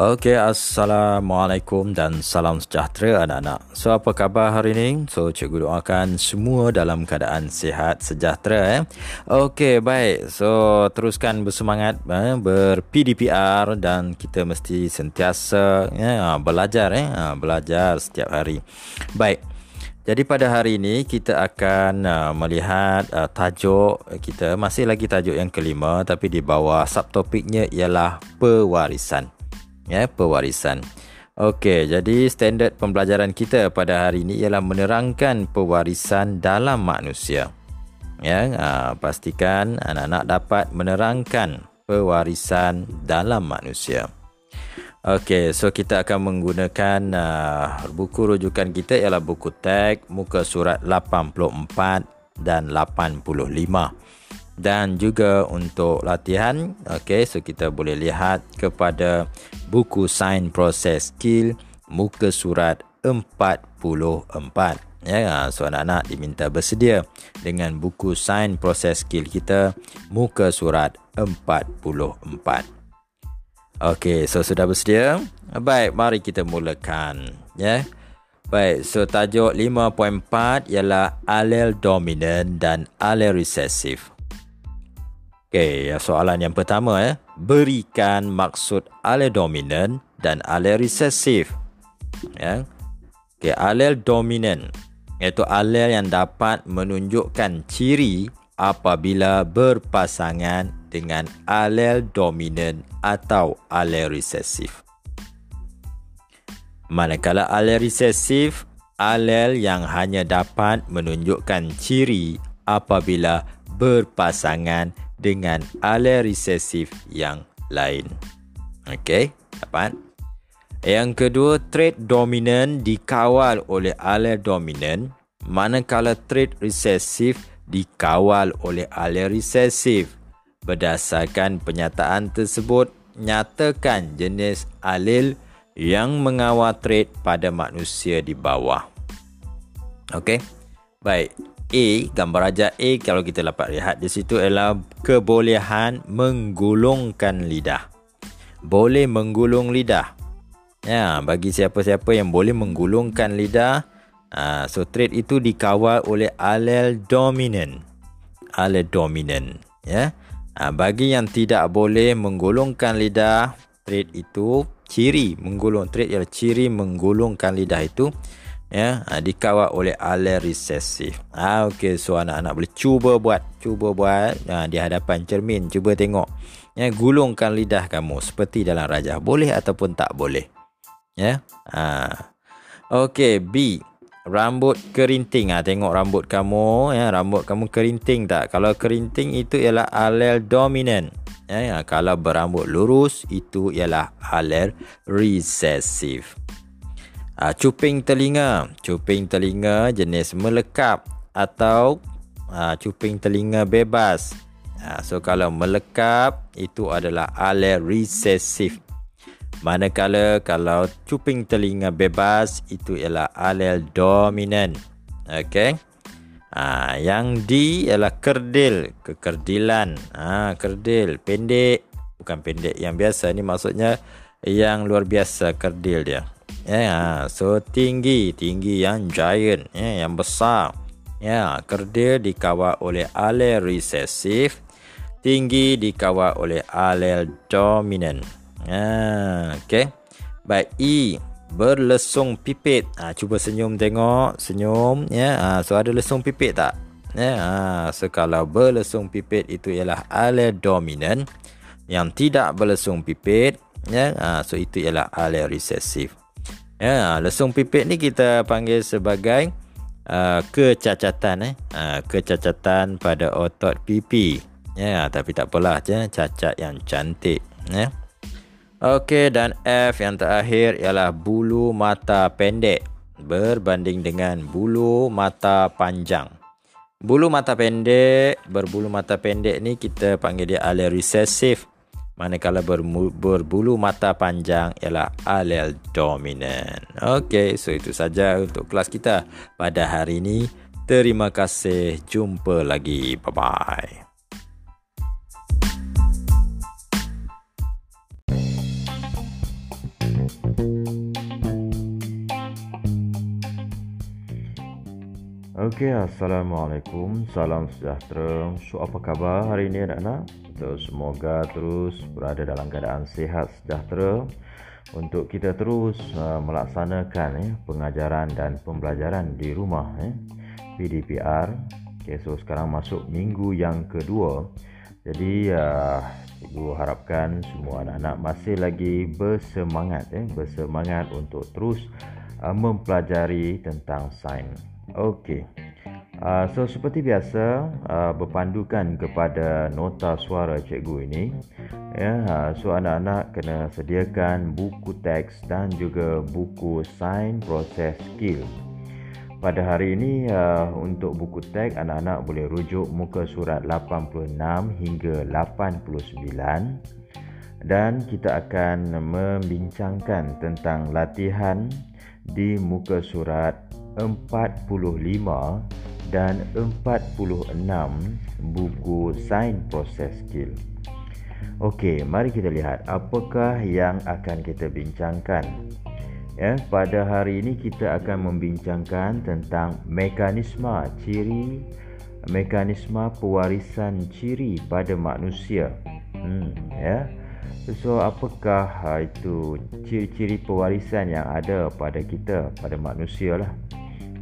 Okey, Assalamualaikum dan salam sejahtera anak-anak. So, apa khabar hari ini? So, cikgu doakan semua dalam keadaan sihat sejahtera. Eh? Okey, baik. So, teruskan bersemangat eh, ber-PDPR dan kita mesti sentiasa ya, belajar. Eh? Ha, belajar setiap hari. Baik. Jadi pada hari ini kita akan uh, melihat uh, tajuk kita masih lagi tajuk yang kelima tapi di bawah subtopiknya ialah pewarisan ya pewarisan. Okey, jadi standard pembelajaran kita pada hari ini ialah menerangkan pewarisan dalam manusia. Ya, aa, pastikan anak-anak dapat menerangkan pewarisan dalam manusia. Okey, so kita akan menggunakan uh, buku rujukan kita ialah buku teks muka surat 84 dan 85 dan juga untuk latihan. Okey so kita boleh lihat kepada buku sign process skill muka surat 44 ya so anak-anak diminta bersedia dengan buku sign process skill kita muka surat 44 okey so sudah bersedia? Baik mari kita mulakan ya. Baik, so tajuk 5.4 ialah alel dominan dan alel recessive. Okey, soalan yang pertama ya. Berikan maksud alel dominan dan alel resesif. Ya. Okey, alel dominan iaitu alel yang dapat menunjukkan ciri apabila berpasangan dengan alel dominan atau alel resesif. Manakala alel resesif alel yang hanya dapat menunjukkan ciri apabila berpasangan dengan alel resesif yang lain. Okey, dapat? Yang kedua, trait dominan dikawal oleh alel dominan manakala trait resesif dikawal oleh alel resesif. Berdasarkan penyataan tersebut, nyatakan jenis alel yang mengawal trait pada manusia di bawah. Okey. Baik, A, gambar raja A kalau kita dapat lihat di situ ialah kebolehan menggulungkan lidah. Boleh menggulung lidah. Ya, bagi siapa-siapa yang boleh menggulungkan lidah, uh, so trait itu dikawal oleh alel dominan. Alel dominan, ya. Uh, bagi yang tidak boleh menggulungkan lidah, trait itu ciri menggulung trait ialah ciri menggulungkan lidah itu ya ha, dikawal oleh alel resesif. Ha, okey so anak-anak boleh cuba buat cuba buat ha, di hadapan cermin cuba tengok ya gulungkan lidah kamu seperti dalam rajah boleh ataupun tak boleh. Ya. Ha. Okey B rambut kerinting ah ha, tengok rambut kamu ya rambut kamu kerinting tak kalau kerinting itu ialah alel dominan ya, ya kalau berambut lurus itu ialah alel resesif uh, cuping telinga cuping telinga jenis melekap atau uh, cuping telinga bebas uh, so kalau melekap itu adalah alel recessive manakala kalau cuping telinga bebas itu ialah alel dominan okey Ha, yang D ialah kerdil, kekerdilan. Ha, kerdil, pendek. Bukan pendek yang biasa ni maksudnya yang luar biasa kerdil dia. Ya, yeah, so tinggi, tinggi yang giant, ya, yeah, yang besar. Ya, yeah, kerdil dikawal oleh alel resesif, tinggi dikawal oleh alel dominan. Ya, yeah, okey. Baik, E berlesung pipit. Ha, cuba senyum tengok, senyum, ya. Yeah. Ha, so ada lesung pipit tak? Ya, yeah. ha, so kalau berlesung pipit itu ialah alel dominan. Yang tidak berlesung pipit, ya, yeah. ha, so itu ialah alel resesif. Ya, lesung pipit ni kita panggil sebagai uh, kecacatan eh. Uh, kecacatan pada otot pipi. Ya, tapi tak apalah je cacat yang cantik, ya. Okey dan F yang terakhir ialah bulu mata pendek berbanding dengan bulu mata panjang. Bulu mata pendek, berbulu mata pendek ni kita panggil dia alel recessive manakala berbulu mata panjang ialah alel dominan. Okey, so itu saja untuk kelas kita pada hari ini. Terima kasih, jumpa lagi. Bye bye. Okey, Assalamualaikum. Salam sejahtera. So, apa khabar hari ini anak-anak? So, semoga terus berada dalam keadaan sihat sejahtera untuk kita terus uh, melaksanakan eh, pengajaran dan pembelajaran di rumah eh, PDPR. Okay, so sekarang masuk minggu yang kedua. Jadi, uh, Ibu harapkan semua anak-anak masih lagi bersemangat eh, bersemangat untuk terus uh, mempelajari tentang sains. Okey. Uh, so seperti biasa uh, berpandukan kepada nota suara cikgu ini. Ya uh, so anak-anak kena sediakan buku teks dan juga buku sign process skill. Pada hari ini uh, untuk buku teks anak-anak boleh rujuk muka surat 86 hingga 89 dan kita akan membincangkan tentang latihan di muka surat 45 dan 46 buku Sign Process Skill. Okey, mari kita lihat apakah yang akan kita bincangkan. Ya, pada hari ini kita akan membincangkan tentang mekanisme ciri mekanisme pewarisan ciri pada manusia. Hmm, ya. So apakah ha, itu ciri-ciri pewarisan yang ada pada kita pada manusia lah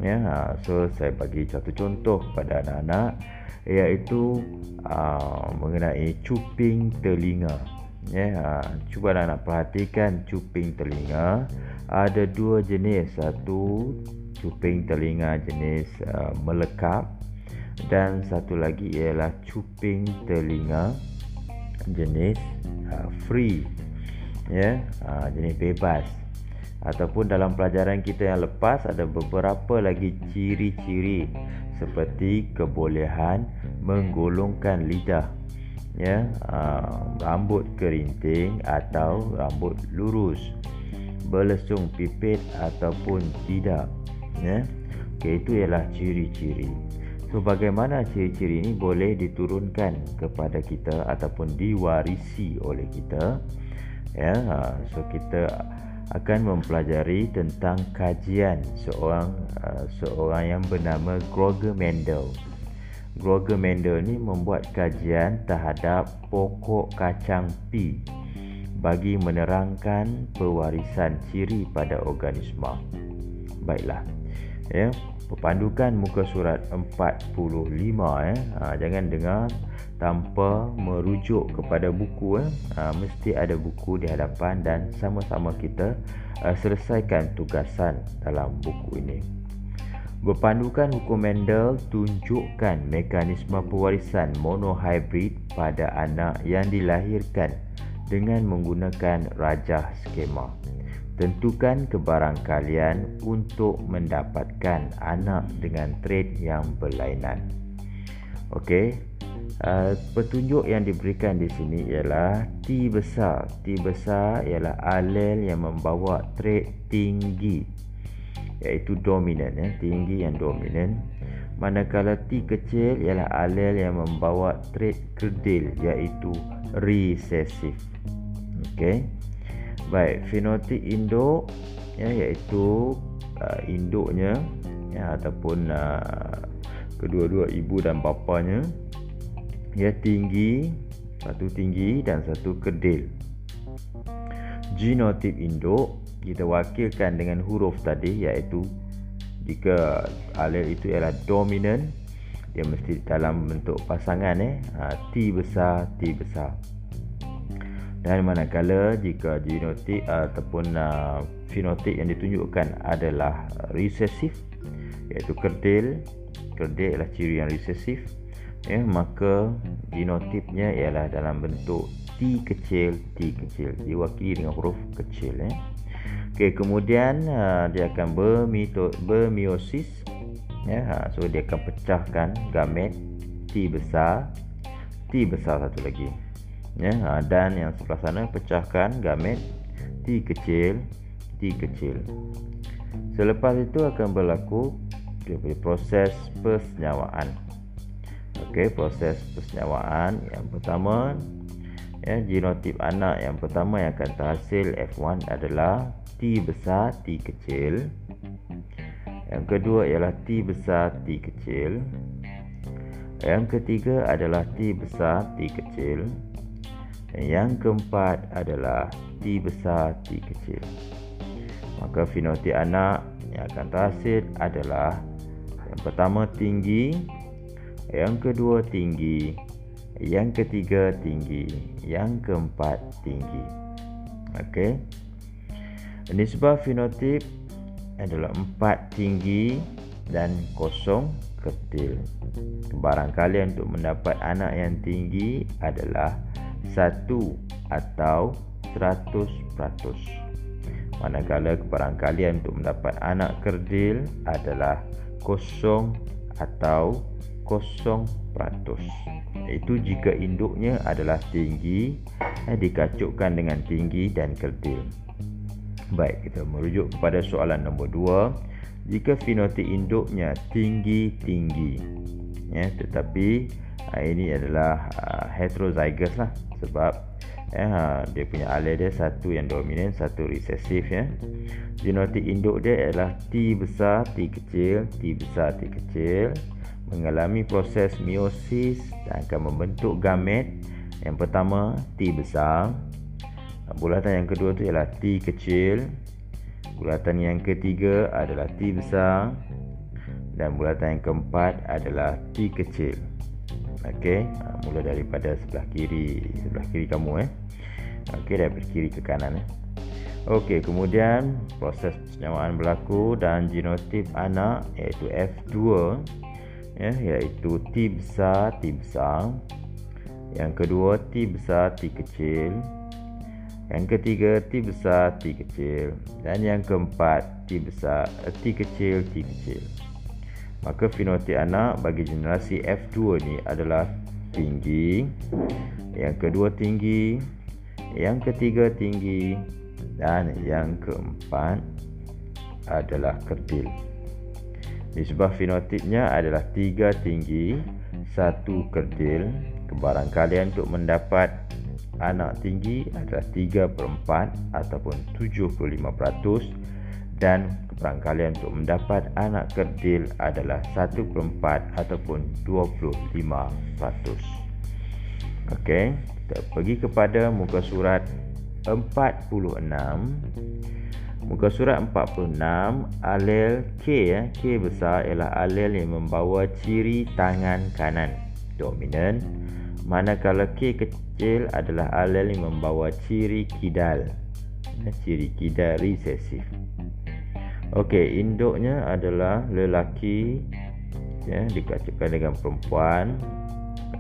ya. So saya bagi satu contoh kepada anak-anak iaitu uh, mengenai cuping telinga ya. Ha, cuba anak-anak perhatikan cuping telinga. Ada dua jenis. Satu cuping telinga jenis uh, melekap dan satu lagi ialah cuping telinga jenis uh, free ya. Uh, jenis bebas ataupun dalam pelajaran kita yang lepas ada beberapa lagi ciri-ciri seperti kebolehan menggolongkan lidah ya aa, ah, rambut kerinting atau rambut lurus belesung pipit ataupun tidak ya. Okay, itu ialah ciri-ciri. So bagaimana ciri-ciri ini boleh diturunkan kepada kita ataupun diwarisi oleh kita ya ah, so kita akan mempelajari tentang kajian seorang uh, seorang yang bernama Groger Mendel. Groger Mendel ni membuat kajian terhadap pokok kacang pi bagi menerangkan pewarisan ciri pada organisma. Baiklah. Ya, Perpandukan muka surat 45 eh. Ha, jangan dengar tanpa merujuk kepada buku eh. Ha, mesti ada buku di hadapan dan sama-sama kita uh, selesaikan tugasan dalam buku ini. Berpandukan hukum Mendel tunjukkan mekanisme pewarisan monohybrid pada anak yang dilahirkan dengan menggunakan rajah skema tentukan kebarangkalian untuk mendapatkan anak dengan trait yang berlainan. Okey. Uh, petunjuk yang diberikan di sini ialah T besar. T besar ialah alel yang membawa trait tinggi iaitu dominan ya, tinggi yang dominan. Manakala T kecil ialah alel yang membawa trait kerdil iaitu recessive. Okey. Baik, fenotip induk ya iaitu uh, induknya ya ataupun uh, kedua-dua ibu dan bapanya ya tinggi satu tinggi dan satu kedil. Genotip induk kita wakilkan dengan huruf tadi iaitu jika alel itu ialah dominan dia mesti dalam bentuk pasangan eh ha, T besar T besar dan manakala jika genotip ataupun uh, fenotip yang ditunjukkan adalah recessive iaitu kerdil kerdil adalah ciri yang recessive ya maka genotipnya ialah dalam bentuk T kecil T kecil diwakili dengan huruf kecil ya. Okey kemudian uh, dia akan bermito, bermeiosis ya. Ha, so dia akan pecahkan gamet T besar T besar satu lagi ya. Ha, dan yang sebelah sana pecahkan gamet T kecil T kecil. Selepas itu akan berlaku proses persenyawaan okey proses persenyawaan yang pertama ya genotip anak yang pertama yang akan terhasil F1 adalah T besar T kecil Yang kedua ialah T besar T kecil. Yang ketiga adalah T besar T kecil. Yang keempat adalah T besar T kecil. Maka fenotip anak yang akan terhasil adalah yang pertama tinggi, yang kedua tinggi, yang ketiga tinggi, yang keempat tinggi. Okey. Nisbah fenotip adalah empat tinggi dan kosong kecil. Barangkali untuk mendapat anak yang tinggi adalah satu atau seratus peratus. Manakala kebarangkalian untuk mendapat anak kerdil adalah kosong atau kosong peratus. Itu jika induknya adalah tinggi eh, dikacukkan dengan tinggi dan kerdil. Baik, kita merujuk kepada soalan nombor dua. Jika fenotip induknya tinggi-tinggi, ya, tetapi uh, ini adalah uh, heterozygous lah sebab ya, dia punya alel dia satu yang dominan, satu resesif ya. Genotik induk dia adalah T besar, T kecil, T besar, T kecil mengalami proses meiosis dan akan membentuk gamet. Yang pertama T besar, bulatan yang kedua tu ialah T kecil. Bulatan yang ketiga adalah T besar. Dan bulatan yang keempat adalah T kecil. Okey, ha, mula daripada sebelah kiri. Sebelah kiri kamu eh. Okey, daripada kiri ke kanan eh. Okey, kemudian proses penyewaan berlaku dan genotip anak iaitu F2 ya, iaitu T besar, T besar. Yang kedua T besar, T kecil. Yang ketiga T besar T kecil. Dan yang keempat T besar eh, T kecil T kecil. Maka fenotip anak bagi generasi F2 ni adalah tinggi, yang kedua tinggi, yang ketiga tinggi. Dan yang keempat adalah kerdil. Nisbah fenotipnya adalah tiga tinggi, satu kerdil. Kebarangkalian untuk mendapat anak tinggi adalah 3 per 4 ataupun 75% dan keberangkalian untuk mendapat anak kerdil adalah 1 per 4 ataupun 25%. Okey, kita pergi kepada muka surat 46. Muka surat 46 alel K ya, K besar ialah alel yang membawa ciri tangan kanan. Dominan manakala K kecil adalah alel yang membawa ciri kidal. Eh, ciri kidal resesif. Okey, induknya adalah lelaki ya, dikacukkan dengan perempuan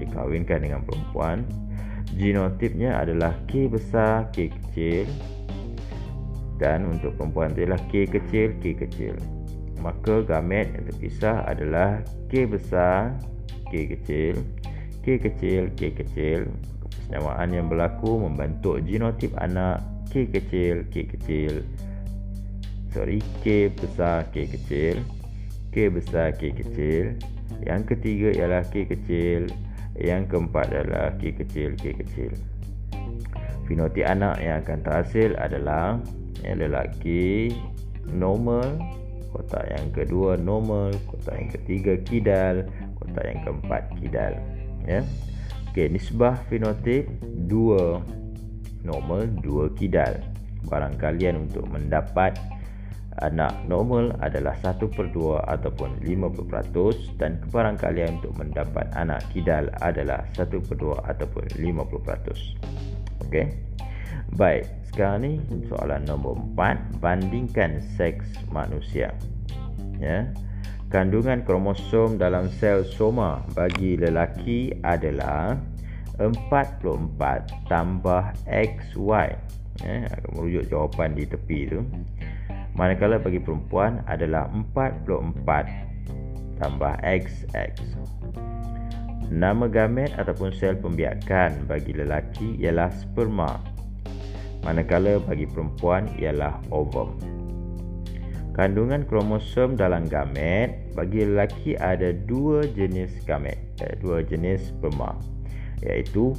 dikahwinkan dengan perempuan. Genotipnya adalah K besar, K kecil dan untuk perempuan itu adalah K kecil, K kecil. Maka gamet yang terpisah adalah K besar, K kecil K kecil, K kecil. Persenyamaan yang berlaku membentuk genotip anak K kecil, K kecil. Sorry, K besar, K kecil. K besar, K kecil. Yang ketiga ialah K kecil. Yang keempat adalah K kecil, K kecil. Fenotip anak yang akan terhasil adalah yang lelaki normal kotak yang kedua normal kotak yang ketiga kidal kotak yang keempat kidal ya. Okey, nisbah fenotip 2 normal, 2 kidal. Barang kalian untuk mendapat anak normal adalah 1 per 2 ataupun 50% dan kebarang kalian untuk mendapat anak kidal adalah 1 per 2 ataupun 50%. Okey. Baik, sekarang ni soalan nombor 4, bandingkan seks manusia. Ya. Kandungan kromosom dalam sel soma bagi lelaki adalah 44 tambah XY. Akan merujuk jawapan di tepi tu. Manakala bagi perempuan adalah 44 tambah XX. Nama gamet ataupun sel pembiakan bagi lelaki ialah sperma. Manakala bagi perempuan ialah ovum. Kandungan kromosom dalam gamet bagi lelaki ada dua jenis gamet, eh, dua jenis sperma. Iaitu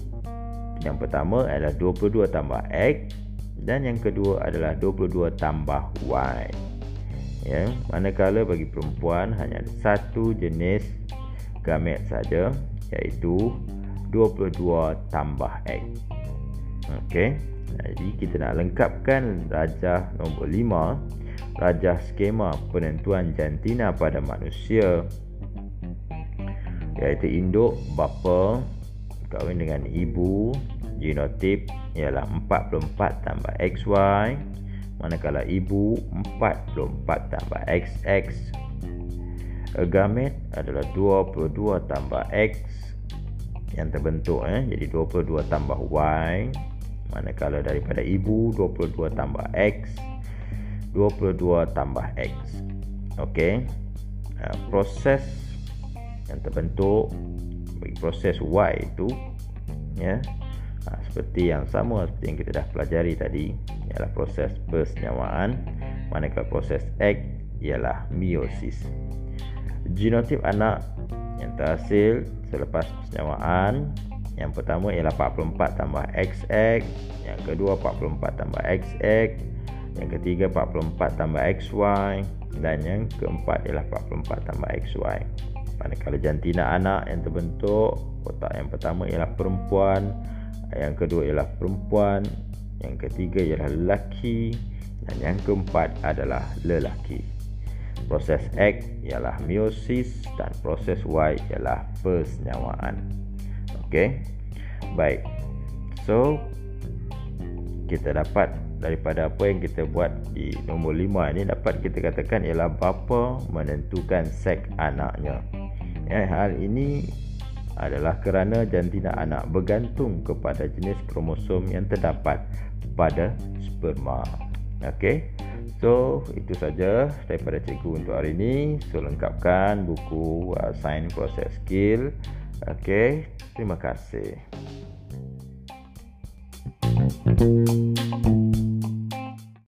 yang pertama adalah 22 tambah X dan yang kedua adalah 22 tambah Y. ya manakala bagi perempuan hanya ada satu jenis gamet saja iaitu 22 tambah X okey jadi kita nak lengkapkan rajah nombor 5 rajah skema penentuan jantina pada manusia. Iaitu induk bapa kahwin dengan ibu. Genotip ialah 44 tambah XY manakala ibu 44 tambah XX gamet adalah 22 tambah X. Yang terbentuk eh jadi 22 tambah Y manakala daripada ibu 22 tambah X 22 tambah X. Okey. Uh, proses yang terbentuk bagi proses Y itu ya ha, seperti yang sama seperti yang kita dah pelajari tadi ialah proses persenyawaan manakala proses X ialah meiosis. Genotip anak yang terhasil selepas persenyawaan yang pertama ialah 44 tambah XX yang kedua 44 tambah XX yang ketiga 44 tambah XY dan yang keempat ialah 44 tambah XY manakala jantina anak yang terbentuk kotak yang pertama ialah perempuan yang kedua ialah perempuan yang ketiga ialah lelaki dan yang keempat adalah lelaki. Proses X ialah meiosis dan proses Y ialah persenyawaan okey baik so kita dapat daripada apa yang kita buat di nombor 5 ini dapat kita katakan ialah bapa menentukan seks anaknya ya, hal ini adalah kerana jantina anak bergantung kepada jenis kromosom yang terdapat pada sperma. Okey. So, itu saja daripada cikgu untuk hari ini. So, lengkapkan buku uh, Science Process Skill. Okey. Terima kasih. Thank you.